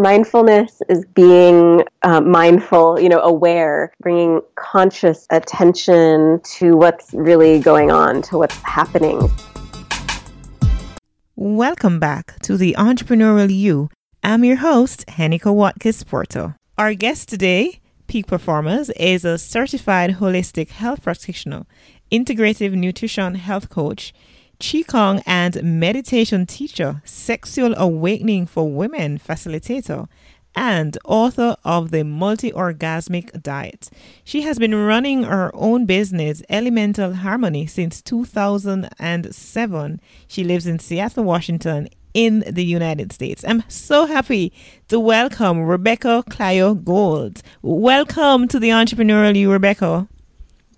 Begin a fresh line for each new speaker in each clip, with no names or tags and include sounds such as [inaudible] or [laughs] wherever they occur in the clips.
Mindfulness is being uh, mindful, you know, aware, bringing conscious attention to what's really going on, to what's happening.
Welcome back to the Entrepreneurial You. I'm your host, Heneka Watkis Porter. Our guest today, Peak Performers, is a certified holistic health practitioner, integrative nutrition health coach, Qigong and meditation teacher, sexual awakening for women facilitator, and author of the multi orgasmic diet. She has been running her own business, Elemental Harmony, since 2007. She lives in Seattle, Washington, in the United States. I'm so happy to welcome Rebecca Clio Gould. Welcome to the Entrepreneurial You, Rebecca.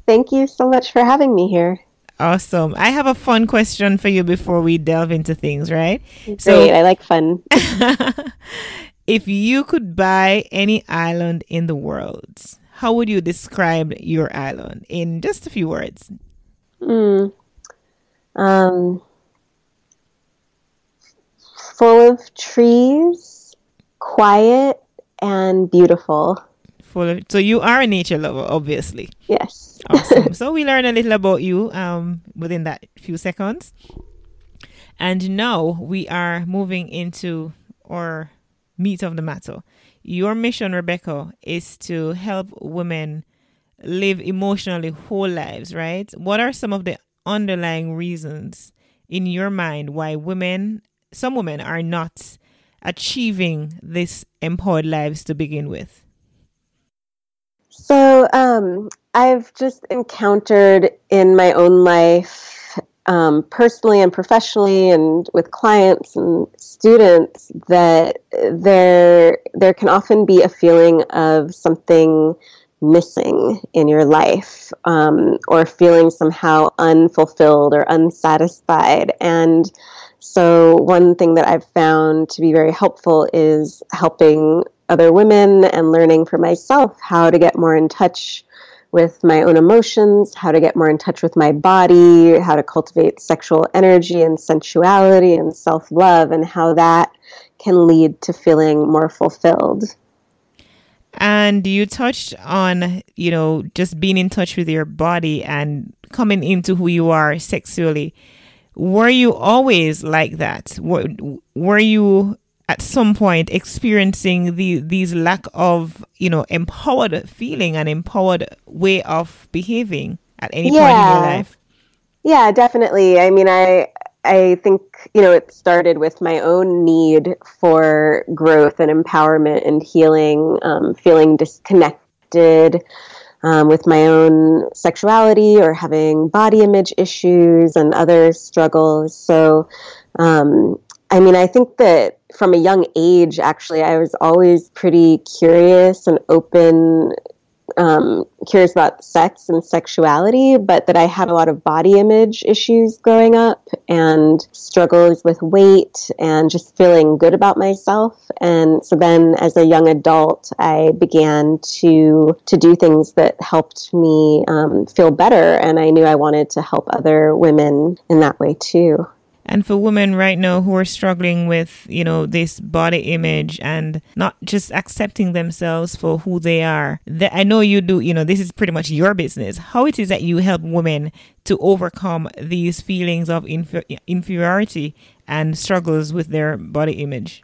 Thank you so much for having me here.
Awesome. I have a fun question for you before we delve into things, right?
Great. So, I like fun. [laughs]
if you could buy any island in the world, how would you describe your island in just a few words?
Mm. Um, full of trees, quiet, and beautiful.
Full of, so you are a nature lover, obviously.
Yes.
Awesome. so we learn a little about you um, within that few seconds. And now we are moving into our meat of the matter. Your mission, Rebecca, is to help women live emotionally whole lives, right? What are some of the underlying reasons in your mind why women, some women, are not achieving this empowered lives to begin with?
So, um, I've just encountered in my own life, um, personally and professionally, and with clients and students, that there there can often be a feeling of something missing in your life, um, or feeling somehow unfulfilled or unsatisfied, and so, one thing that I've found to be very helpful is helping other women and learning for myself how to get more in touch with my own emotions, how to get more in touch with my body, how to cultivate sexual energy and sensuality and self love, and how that can lead to feeling more fulfilled.
And you touched on, you know, just being in touch with your body and coming into who you are sexually. Were you always like that? Were, were you at some point experiencing the these lack of you know empowered feeling and empowered way of behaving at any yeah. point in your life?
Yeah definitely. I mean i i think you know it started with my own need for growth and empowerment and healing um, feeling disconnected um, with my own sexuality or having body image issues and other struggles. So um, I mean, I think that from a young age, actually, I was always pretty curious and open, um, curious about sex and sexuality, but that I had a lot of body image issues growing up and struggles with weight and just feeling good about myself. And so then, as a young adult, I began to to do things that helped me um, feel better, and I knew I wanted to help other women in that way too.
And for women right now who are struggling with, you know, this body image and not just accepting themselves for who they are, that I know you do, you know, this is pretty much your business. How it is that you help women to overcome these feelings of inferiority and struggles with their body image?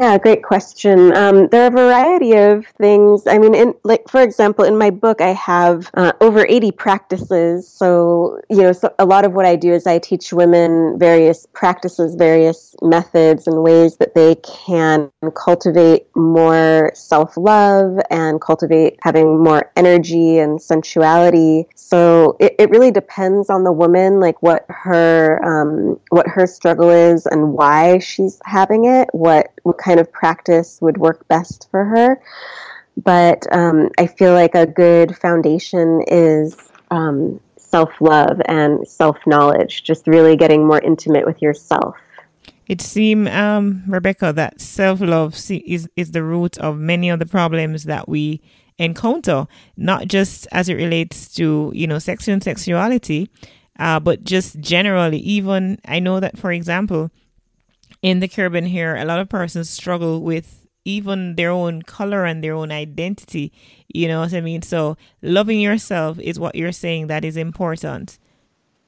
Yeah, great question. Um, there are a variety of things. I mean, in, like for example, in my book, I have uh, over 80 practices. So you know, so a lot of what I do is I teach women various practices, various methods, and ways that they can cultivate more self-love and cultivate having more energy and sensuality. So it, it really depends on the woman, like what her um, what her struggle is and why she's having it. What what kind of practice would work best for her. but um, I feel like a good foundation is um, self love and self knowledge, just really getting more intimate with yourself.
It seems, um, Rebecca, that self love is, is the root of many of the problems that we encounter, not just as it relates to, you know, sex and sexuality, uh, but just generally. Even I know that, for example, in the Caribbean here, a lot of persons struggle with even their own color and their own identity. You know what I mean? So loving yourself is what you're saying that is important.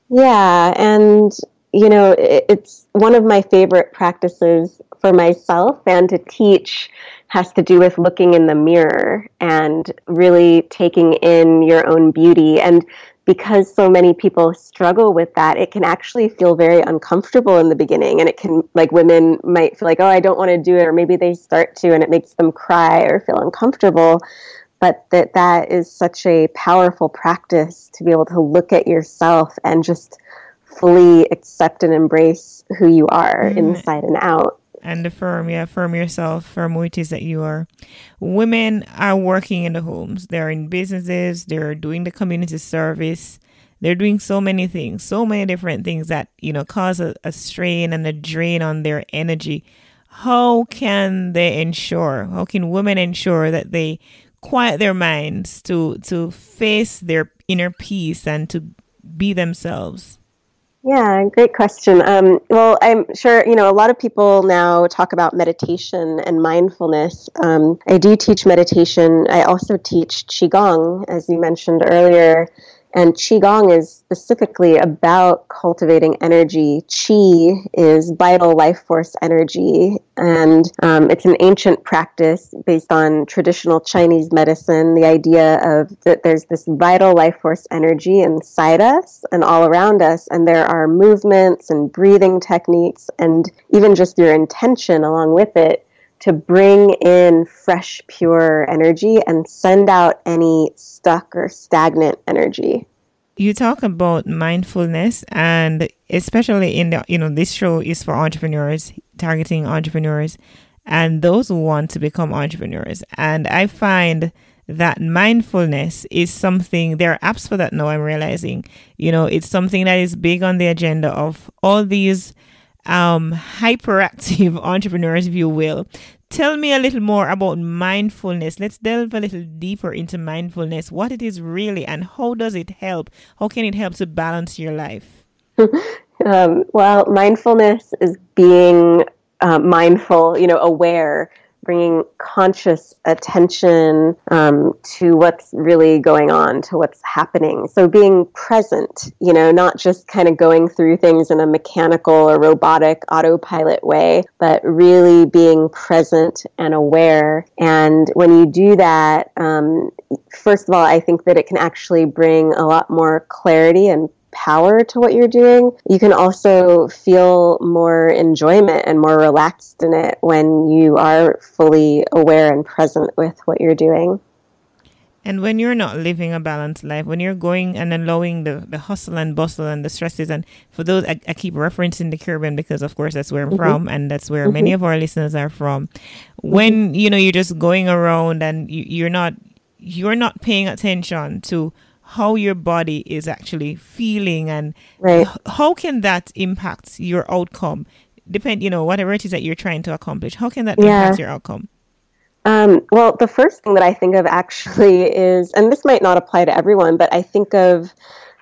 Yeah, and you know, it's one of my favorite practices for myself and to teach has to do with looking in the mirror and really taking in your own beauty and because so many people struggle with that, it can actually feel very uncomfortable in the beginning. And it can, like, women might feel like, oh, I don't want to do it, or maybe they start to, and it makes them cry or feel uncomfortable. But that that is such a powerful practice to be able to look at yourself and just fully accept and embrace who you are mm. inside and out
and affirm, yeah, affirm yourself, affirm who it is that you are. Women are working in the homes, they're in businesses, they're doing the community service, they're doing so many things, so many different things that, you know, cause a, a strain and a drain on their energy. How can they ensure, how can women ensure that they quiet their minds to to face their inner peace and to be themselves?
Yeah, great question. Um, well, I'm sure, you know, a lot of people now talk about meditation and mindfulness. Um, I do teach meditation. I also teach Qigong, as you mentioned earlier. And Qigong is specifically about cultivating energy. Qi is vital life force energy, and um, it's an ancient practice based on traditional Chinese medicine. The idea of that there's this vital life force energy inside us and all around us, and there are movements and breathing techniques, and even just your intention along with it to bring in fresh, pure energy and send out any stuck or stagnant energy.
You talk about mindfulness, and especially in the, you know, this show is for entrepreneurs, targeting entrepreneurs and those who want to become entrepreneurs. And I find that mindfulness is something there are apps for that now i'm realizing you know it's something that is big on the agenda of all these um, hyperactive [laughs] entrepreneurs, if you will. Tell me a little more about mindfulness. Let's delve a little deeper into mindfulness, what it is really, and how does it help? How can it help to balance your life? [laughs]
um, well, mindfulness is being uh, mindful, you know, aware bringing conscious attention um, to what's really going on, to what's happening. So being present, you know, not just kind of going through things in a mechanical or robotic autopilot way, but really being present and aware. And when you do that, um, first of all, I think that it can actually bring a lot more clarity and power to what you're doing, you can also feel more enjoyment and more relaxed in it when you are fully aware and present with what you're doing.
And when you're not living a balanced life, when you're going and allowing the, the hustle and bustle and the stresses, and for those, I, I keep referencing the Caribbean because, of course, that's where I'm mm-hmm. from and that's where mm-hmm. many of our listeners are from. When, mm-hmm. you know, you're just going around and you, you're not, you're not paying attention to how your body is actually feeling and right. how can that impact your outcome depend you know whatever it is that you're trying to accomplish how can that yeah. impact your outcome
um, well the first thing that i think of actually is and this might not apply to everyone but i think of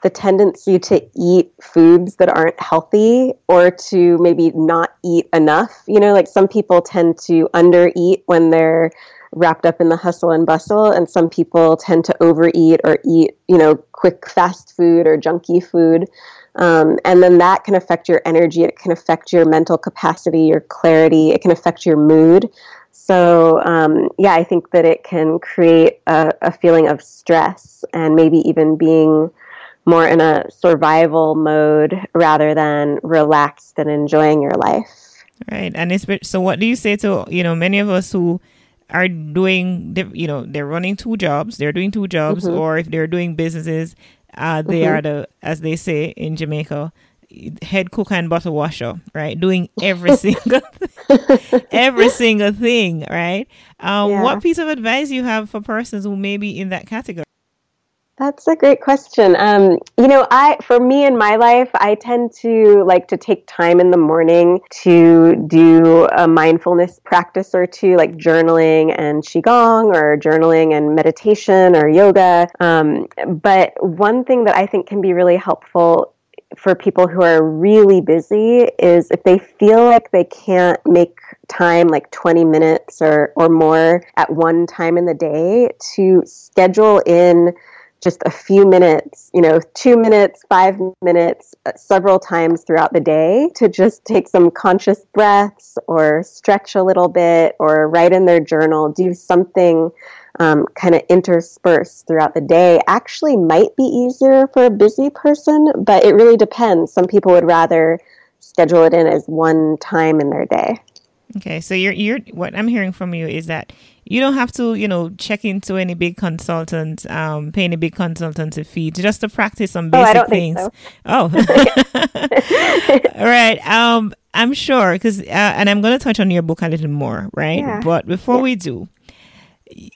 the tendency to eat foods that aren't healthy or to maybe not eat enough you know like some people tend to undereat when they're wrapped up in the hustle and bustle and some people tend to overeat or eat you know quick fast food or junky food. Um, and then that can affect your energy. It can affect your mental capacity your clarity. It can affect your mood. So um, yeah i think that it can create a, a feeling of stress and maybe even being more in a survival mode rather than relaxed and enjoying your life.
Right. And it's so what do you say to you know many of us who are doing, you know, they're running two jobs, they're doing two jobs, mm-hmm. or if they're doing businesses, uh, they mm-hmm. are the, as they say in Jamaica, head cook and bottle washer, right? Doing every [laughs] single [laughs] every single thing, right? Um, yeah. What piece of advice you have for persons who may be in that category?
That's a great question. Um, you know, I for me in my life, I tend to like to take time in the morning to do a mindfulness practice or two, like journaling and qigong, or journaling and meditation or yoga. Um, but one thing that I think can be really helpful for people who are really busy is if they feel like they can't make time like 20 minutes or, or more at one time in the day to schedule in just a few minutes, you know, two minutes, five minutes, uh, several times throughout the day to just take some conscious breaths or stretch a little bit or write in their journal, do something um, kind of interspersed throughout the day actually might be easier for a busy person, but it really depends. Some people would rather schedule it in as one time in their day.
Okay, so you're you're what I'm hearing from you is that you don't have to, you know, check into any big consultant, um, pay any big consultancy fee just to practice some basic oh, things. So. Oh, all [laughs] right. Um, I'm sure because, uh, and I'm going to touch on your book a little more, right? Yeah. But before yeah. we do,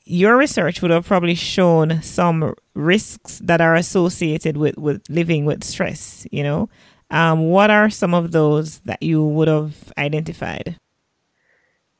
your research would have probably shown some risks that are associated with with living with stress. You know, um, what are some of those that you would have identified?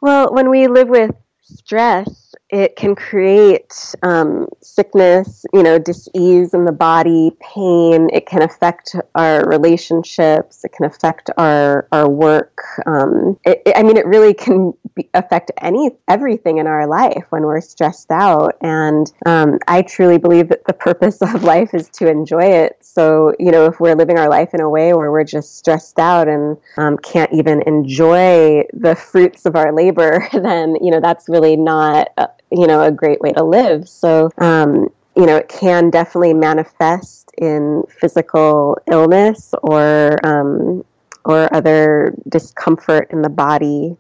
Well, when we live with stress, it can create um, sickness, you know, disease in the body, pain. It can affect our relationships. It can affect our our work. Um, it, it, I mean, it really can be, affect any everything in our life when we're stressed out. And um, I truly believe that the purpose [laughs] of life is to enjoy it. So, you know, if we're living our life in a way where we're just stressed out and um, can't even enjoy the fruits of our labor, [laughs] then you know that's really not. Uh, you know a great way to live. So um, you know it can definitely manifest in physical illness or um, or other discomfort in the body.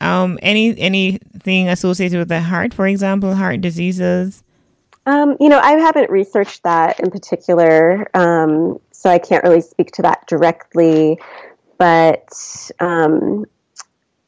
Um, any anything associated with the heart, for example, heart diseases.
Um, you know, I haven't researched that in particular, um, so I can't really speak to that directly. But um,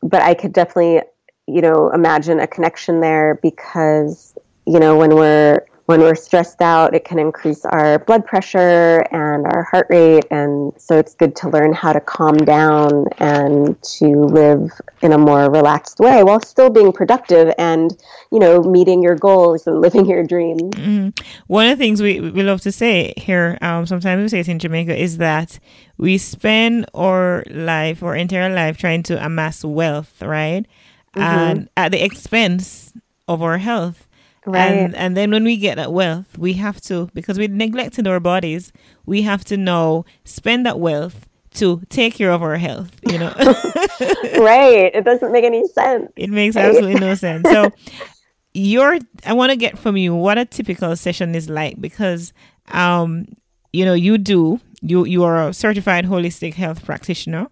but I could definitely you know, imagine a connection there because, you know, when we're when we're stressed out, it can increase our blood pressure and our heart rate. And so it's good to learn how to calm down and to live in a more relaxed way while still being productive and, you know, meeting your goals and [laughs] living your dreams. Mm-hmm.
One of the things we, we love to say here, um, sometimes we say it in Jamaica, is that we spend our life, our entire life, trying to amass wealth, right? Mm-hmm. and at the expense of our health. Right. And and then when we get that wealth, we have to because we're neglecting our bodies, we have to now spend that wealth to take care of our health, you know. [laughs]
right. It doesn't make any sense.
It makes right? absolutely no [laughs] sense. So your I want to get from you what a typical session is like because um you know you do you you are a certified holistic health practitioner,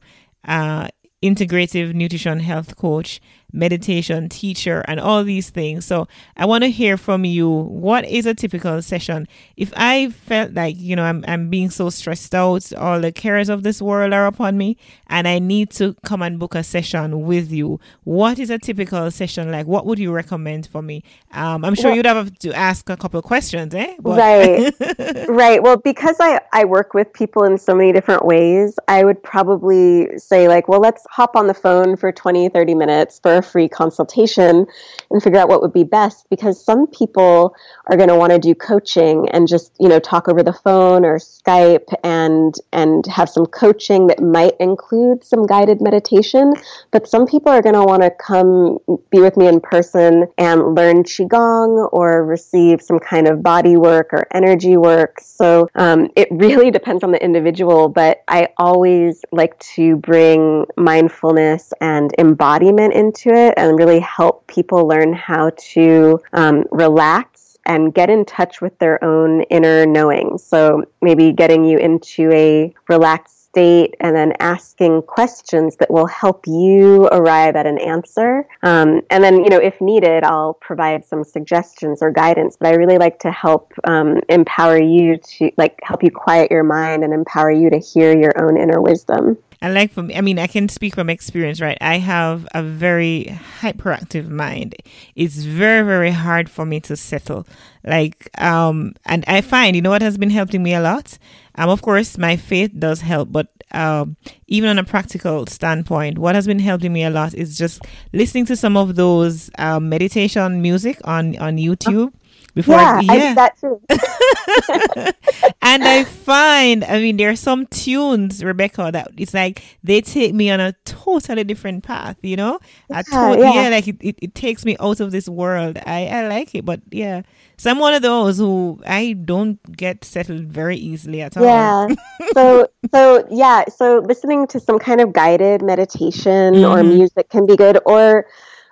uh integrative nutrition health coach meditation teacher and all these things. So I want to hear from you. What is a typical session? If I felt like, you know, I'm, I'm being so stressed out, all the cares of this world are upon me, and I need to come and book a session with you, what is a typical session like? What would you recommend for me? Um, I'm sure well, you'd have to ask a couple of questions, eh?
But right. [laughs] right. Well, because I, I work with people in so many different ways, I would probably say, like, well, let's hop on the phone for 20, 30 minutes for a free consultation and figure out what would be best because some people are going to want to do coaching and just you know talk over the phone or skype and and have some coaching that might include some guided meditation but some people are going to want to come be with me in person and learn qigong or receive some kind of body work or energy work. So um, it really [laughs] depends on the individual but i always like to bring mindfulness and embodiment into it and really help people learn how to um, relax and get in touch with their own inner knowing. So maybe getting you into a relaxed state and then asking questions that will help you arrive at an answer. Um, and then, you know, if needed, I'll provide some suggestions or guidance. But I really like to help um, empower you to, like, help you quiet your mind and empower you to hear your own inner wisdom.
And like for me, I mean, I can speak from experience, right? I have a very hyperactive mind. It's very, very hard for me to settle. Like, um, and I find, you know what has been helping me a lot? Um, of course, my faith does help, but um, even on a practical standpoint, what has been helping me a lot is just listening to some of those um, meditation music on on YouTube.
Before yeah, I, yeah. I do that too. [laughs] [laughs]
and I find, I mean, there are some tunes, Rebecca, that it's like they take me on a totally different path, you know? Yeah, to- yeah. yeah. like it, it, it, takes me out of this world. I, I like it, but yeah. So I'm one of those who I don't get settled very easily at all.
Yeah. so, [laughs] so yeah, so listening to some kind of guided meditation mm-hmm. or music can be good, or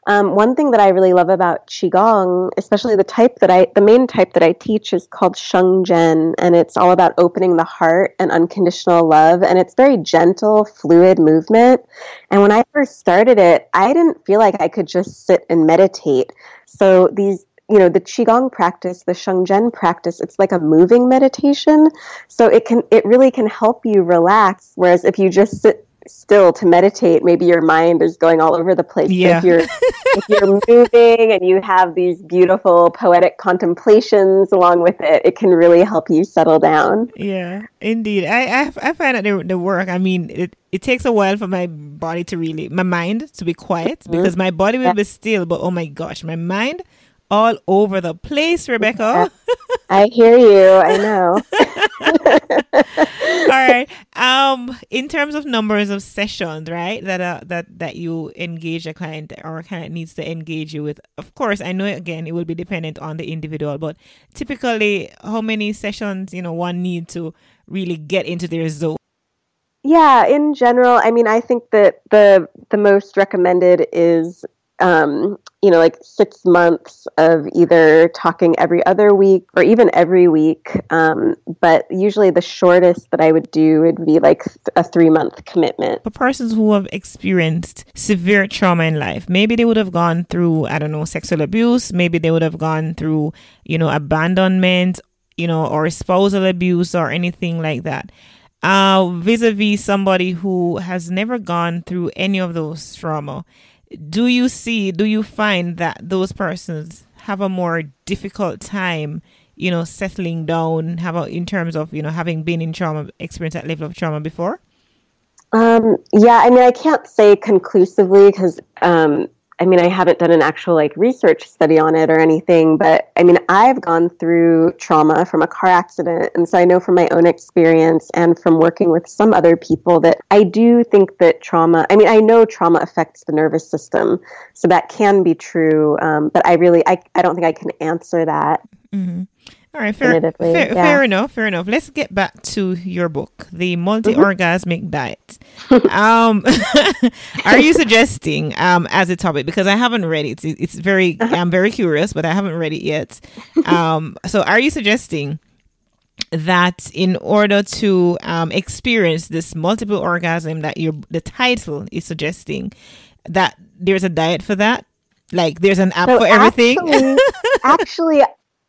um, one thing that I really love about qigong, especially the type that I, the main type that I teach, is called shengzhen, and it's all about opening the heart and unconditional love, and it's very gentle, fluid movement. And when I first started it, I didn't feel like I could just sit and meditate. So these you know the qigong practice the shengzhen practice it's like a moving meditation so it can it really can help you relax whereas if you just sit still to meditate, maybe your mind is going all over the place.
Yeah.
If you're if you're [laughs] moving and you have these beautiful poetic contemplations along with it, it can really help you settle down.
Yeah, indeed. I I, I find that the, the work. I mean, it it takes a while for my body to really, my mind to be quiet mm-hmm. because my body will yeah. be still, but oh my gosh, my mind all over the place, Rebecca.
I hear you. I know. [laughs]
in terms of numbers of sessions, right, that uh, that that you engage a client or a client needs to engage you with. Of course, I know again it will be dependent on the individual, but typically, how many sessions you know one need to really get into their zone.
Yeah, in general, I mean, I think that the the most recommended is um, you know, like six months of either talking every other week or even every week. Um, but usually the shortest that I would do would be like a three month commitment.
For persons who have experienced severe trauma in life, maybe they would have gone through, I don't know, sexual abuse, maybe they would have gone through, you know, abandonment, you know, or spousal abuse or anything like that. Uh, vis-a-vis somebody who has never gone through any of those trauma do you see do you find that those persons have a more difficult time you know settling down have a, in terms of you know having been in trauma experience that level of trauma before?
Um, yeah i mean i can't say conclusively because um, I mean, I haven't done an actual like research study on it or anything, but I mean, I've gone through trauma from a car accident. And so I know from my own experience and from working with some other people that I do think that trauma, I mean, I know trauma affects the nervous system. So that can be true. Um, but I really, I, I don't think I can answer that.
Mm-hmm. All right, fair, fair, yeah. fair, enough. Fair enough. Let's get back to your book, The Multi-Orgasmic mm-hmm. Diet. [laughs] um, [laughs] are you suggesting um, as a topic because I haven't read it? It's very uh-huh. I'm very curious, but I haven't read it yet. Um, [laughs] so, are you suggesting that in order to um, experience this multiple orgasm that your the title is suggesting that there's a diet for that? Like there's an app so for everything.
Actually, actually,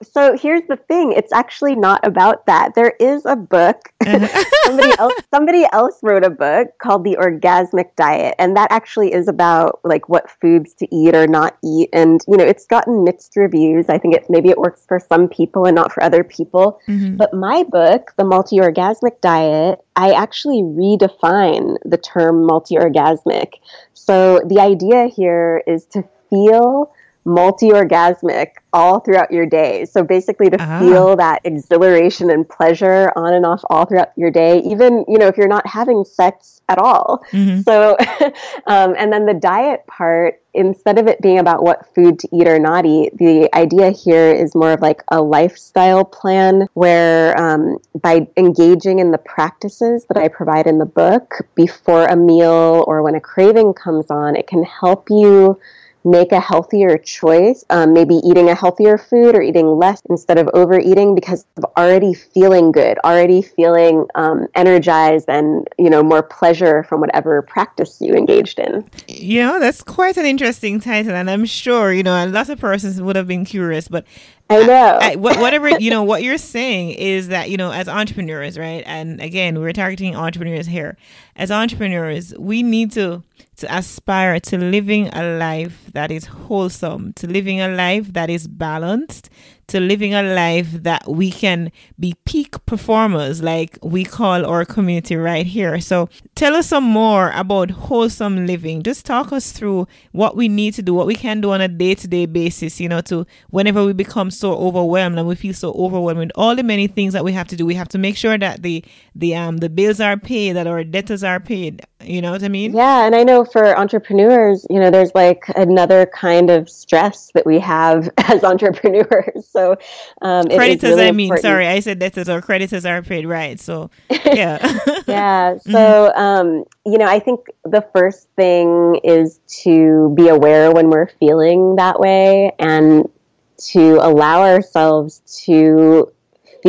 so here's the thing it's actually not about that. There is a book. [laughs] [laughs] Somebody else somebody else wrote a book called the orgasmic diet and that actually is about like what foods to eat or not eat and you know it's gotten mixed reviews. I think it maybe it works for some people and not for other people. Mm-hmm. but my book the multi-orgasmic diet i actually redefine the term multi-orgasmic. So the idea here is to feel multi-orgasmic all throughout your day. So basically to uh-huh. feel that exhilaration and pleasure on and off all throughout your day, even, you know, if you're not having sex at all. Mm-hmm. So, [laughs] um, and then the diet part, instead of it being about what food to eat or not eat, the idea here is more of like a lifestyle plan where um, by engaging in the practices that I provide in the book before a meal or when a craving comes on, it can help you make a healthier choice, um, maybe eating a healthier food or eating less instead of overeating because of already feeling good, already feeling um, energized and, you know, more pleasure from whatever practice you engaged in.
Yeah, that's quite an interesting title. And I'm sure, you know, a lot of persons would have been curious, but [laughs]
I know.
I, I, whatever you know, what you're saying is that you know, as entrepreneurs, right? And again, we're targeting entrepreneurs here. As entrepreneurs, we need to to aspire to living a life that is wholesome, to living a life that is balanced, to living a life that we can be peak performers, like we call our community right here. So, tell us some more about wholesome living. Just talk us through what we need to do, what we can do on a day to day basis, you know, to whenever we become so overwhelmed and we feel so overwhelmed with all the many things that we have to do. We have to make sure that the the um the bills are paid, that our debtors are paid. You know what I mean?
Yeah, and I know for entrepreneurs, you know, there's like another kind of stress that we have [laughs] as entrepreneurs. So
um, creditors, really I mean, important. sorry, I said debtors or creditors are paid, right? So [laughs] yeah, [laughs]
yeah. Mm-hmm. So mm-hmm. um, you know, I think the first thing is to be aware when we're feeling that way and to allow ourselves to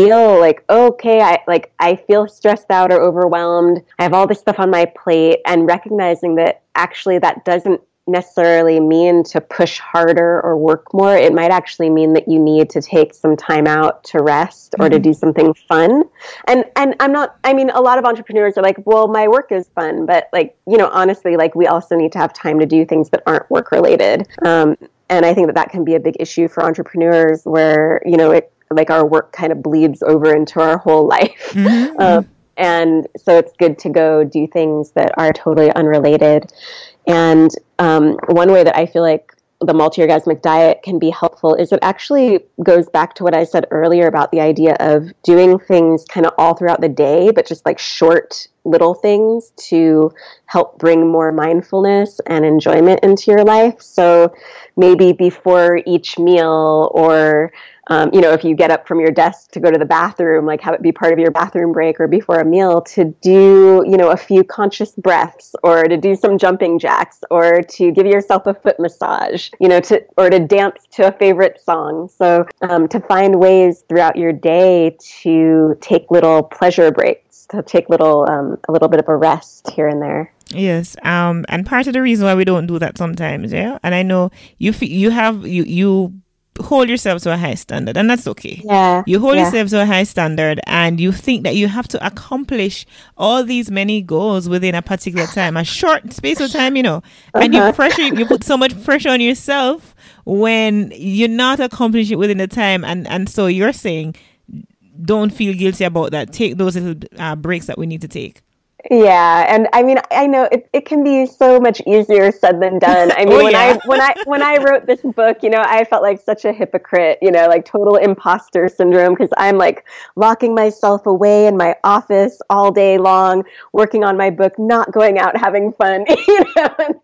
feel like okay i like i feel stressed out or overwhelmed i have all this stuff on my plate and recognizing that actually that doesn't necessarily mean to push harder or work more. It might actually mean that you need to take some time out to rest or mm-hmm. to do something fun. And and I'm not I mean a lot of entrepreneurs are like, "Well, my work is fun." But like, you know, honestly, like we also need to have time to do things that aren't work related. Um, and I think that that can be a big issue for entrepreneurs where, you know, it like our work kind of bleeds over into our whole life. [laughs] Mm-hmm. Um, and so it's good to go do things that are totally unrelated. And um, one way that I feel like the multi-orgasmic diet can be helpful is it actually goes back to what I said earlier about the idea of doing things kind of all throughout the day, but just like short little things to help bring more mindfulness and enjoyment into your life. So maybe before each meal or um, you know, if you get up from your desk to go to the bathroom, like have it be part of your bathroom break or before a meal to do, you know, a few conscious breaths or to do some jumping jacks or to give yourself a foot massage, you know, to, or to dance to a favorite song. So um, to find ways throughout your day to take little pleasure breaks, to take little, um, a little bit of a rest here and there.
Yes, um, and part of the reason why we don't do that sometimes, yeah, and I know you you have you you hold yourself to a high standard and that's okay
yeah
you hold
yeah.
yourself to a high standard and you think that you have to accomplish all these many goals within a particular time a short space of time you know uh-huh. and you uh-huh. pressure you put so much pressure on yourself when you're not accomplishing it within the time and and so you're saying don't feel guilty about that take those little uh, breaks that we need to take
yeah, and I mean, I know it, it can be so much easier said than done. I [laughs] mean, oh, when yeah. I when I when I wrote this book, you know, I felt like such a hypocrite, you know, like total imposter syndrome because I'm like locking myself away in my office all day long, working on my book, not going out having fun, [laughs] you know. And,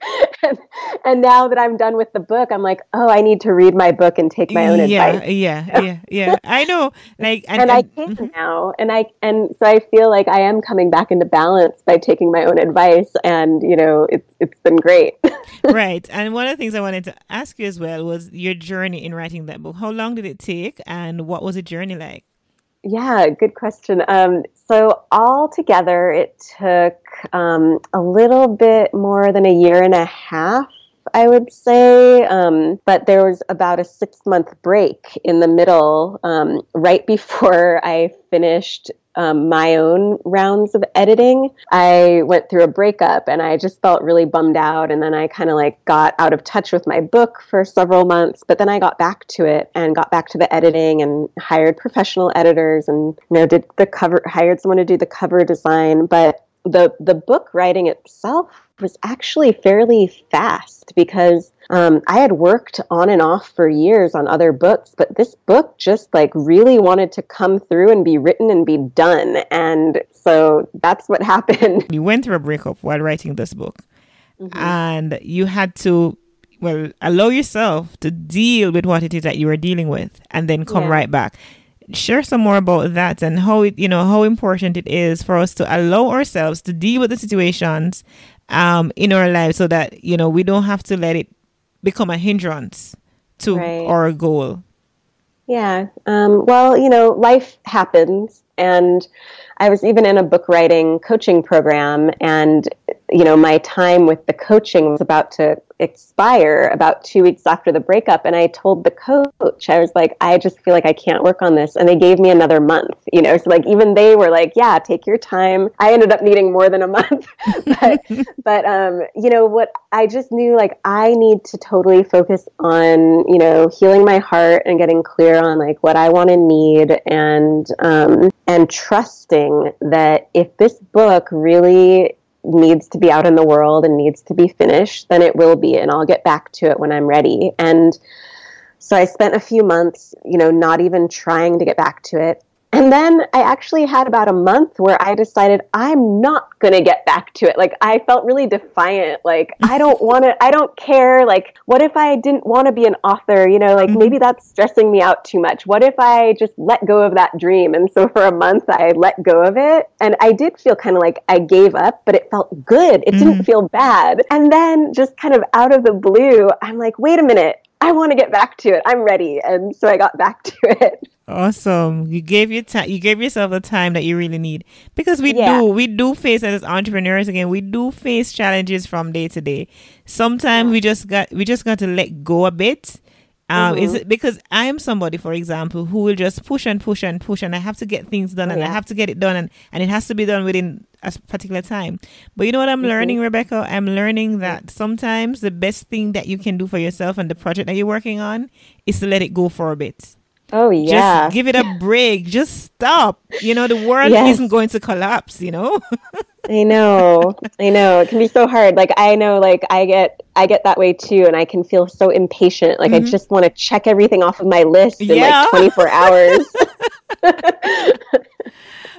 and, and now that I'm done with the book, I'm like, oh, I need to read my book and take my own
yeah,
advice.
Yeah, [laughs] yeah, yeah. I know, like,
and, and I can mm-hmm. now, and I and so I feel like I am coming back into balance balance by taking my own advice and you know it's it's been great. [laughs]
Right. And one of the things i wanted to ask you as well was your journey in writing that book. How long did it take and what was the journey like?
Yeah good question. Um, so all together it took um, a little bit more than a year and a half I would say. Um, but there was about a six month break in the middle, um, right [laughs] before I finished um, my own rounds of editing. I went through a breakup and I just felt really bummed out. And then I kind of like got out of touch with my book for several months. But then I got back to it and got back to the editing and hired professional editors and you know did the cover, hired someone to do the cover design. But the the book writing itself was actually fairly fast because um, I had worked on and off for years on other books, but this book just like really wanted to come through and be written and be done. And so that's what [laughs] happened.
You went through a breakup while writing this book, mm-hmm. and you had to, well, allow yourself to deal with what it is that you were dealing with and then come yeah. right back. Share some more about that and how it, you know, how important it is for us to allow ourselves to deal with the situations um, in our lives so that, you know, we don't have to let it become a hindrance to
Right.
our goal.
Yeah. Um, well, you know, life happens. And I was even in a book writing coaching program, and, you know, my time with the coaching was about to expire about two weeks after the breakup. And I told the coach, I was like, I just feel like I can't work on this. And they gave me another month, you know, so like even they were like, yeah, take your time. I ended up needing more than a [laughs] month. but, [laughs] but, um, you know, what I just knew like I need to totally focus on, you know, healing my heart and getting clear on like what I want to need and, um, and trusting that if this book really needs to be out in the world and needs to be finished, then it will be, and I'll get back to it when I'm ready. And so I spent a few months, you know, not even trying to get back to it. And then I actually had about a month where I decided I'm not going to get back to it. Like I felt really defiant. Like [laughs] I don't want to, I don't care. Like what if I didn't want to be an author? You know, like maybe mm-hmm. that's stressing me out too much. What if I just let go of that dream? And so for a month I let go of it. And I did feel kind of like I gave up, but it felt good. It didn't mm-hmm. feel bad. And then just kind of out of the blue, I'm like, wait a minute. I want to get back to it. I'm ready. And so I got back [laughs] to it.
Awesome. You gave your time you gave yourself the time that you really need. Because we
Yeah.
do we do face as entrepreneurs again, we do face challenges from day to day. Sometimes we just got we just got to let go a bit. Um, is mm-hmm. it because I am somebody, for example, who will just push and push and push, and I have to get things done, and I have to get it done, and, and it has to be done within a particular time. But you know what I'm mm-hmm. learning, Rebecca? I'm learning mm-hmm. that sometimes the best thing that you can do for yourself and the project that you're working on is to let it go for a bit.
Oh, yeah.
Just give it a break. Just stop. You know, the world
Yes.
isn't going to collapse, you know? [laughs]
I know. I know. It can be so hard. Like I know like I get I get that way too and I can feel so impatient. Like I mm-hmm. just want to check everything off of my list in
Yeah.
like 24 hours. [laughs] [laughs]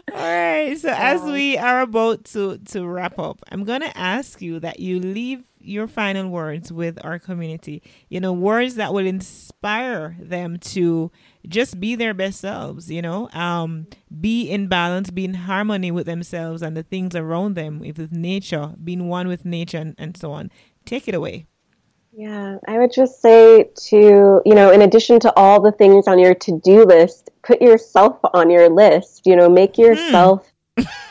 [laughs]
All right. So as we are about to to wrap up, I'm going to ask you that you leave your final words with our community. You know, words that will inspire them to just be their best selves, you know, um, be in balance, be in harmony with themselves and the things around them, with nature, being one with nature and, and so on. Take it away.
Yeah, I would just say to, you know, in addition to all the things on your to-do list, put yourself on your list, you know, make hmm. yourself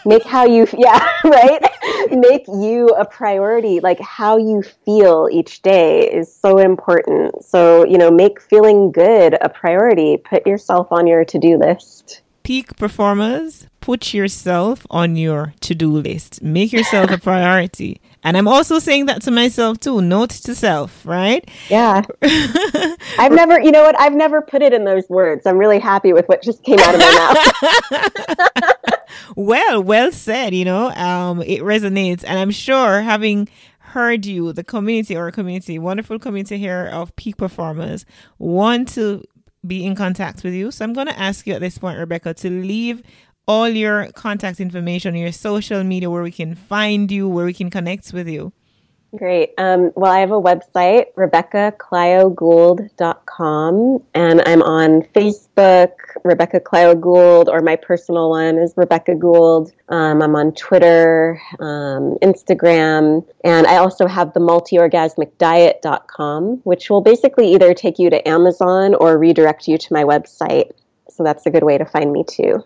make how you [laughs] yeah, [laughs] right? make you a priority. Like how you feel each day is so important. So, you know, make feeling good a priority. Put yourself on your to-do list.
peak performers, put yourself on your to do list. Make yourself a priority. And I'm also saying that to myself too. Note to self, right?
Yeah. [laughs] I've never, you know what? I've never put it in those words. I'm really happy with what just came out of my mouth. [laughs] [laughs]
Well, well said, you know, um, it resonates. And I'm sure having heard you, the community or community, wonderful community here of peak performers, want to be in contact with you. So I'm going to ask you at this point, Rebecca, to leave all your contact information, your social media, where we can find you, where we can connect with you.
Great. Um, well, I have a website, RebeccaClioGould.com, and I'm on Facebook, Rebecca Clio Gould, or my personal one is Rebecca Gould. Um, I'm on Twitter, um, Instagram, and I also have the multiorgasmicdiet.com, which will basically either take you to Amazon or redirect you to my website. So that's a good way to find me too.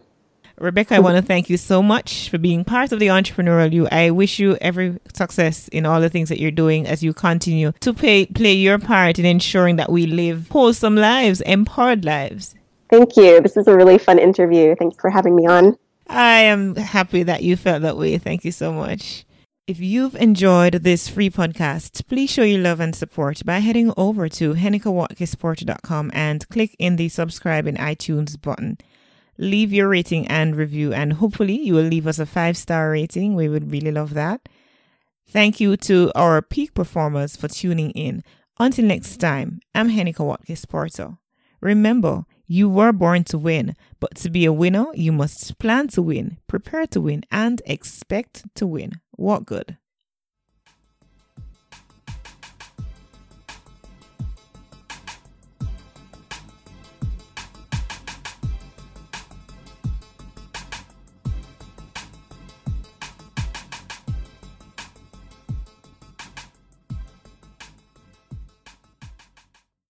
Rebecca, I want to thank you so much for being part of the entrepreneurial you. I wish you every success in all the things that you're doing as you continue to play play your part in ensuring that we live wholesome lives, empowered lives.
Thank you. This is a really fun interview. Thanks for having me on.
I am happy that you felt that way. Thank you so much. If you've enjoyed this free podcast, please show your love and support by heading over to henekawatkisporter.com and click in the subscribe in iTunes button. Leave your rating and review, and hopefully, you will leave us a five star rating. We would really love that. Thank you to our peak performers for tuning in. Until next time, I'm Heneka Watkis Porter. Remember, you were born to win, but to be a winner, you must plan to win, prepare to win, and expect to win. What good?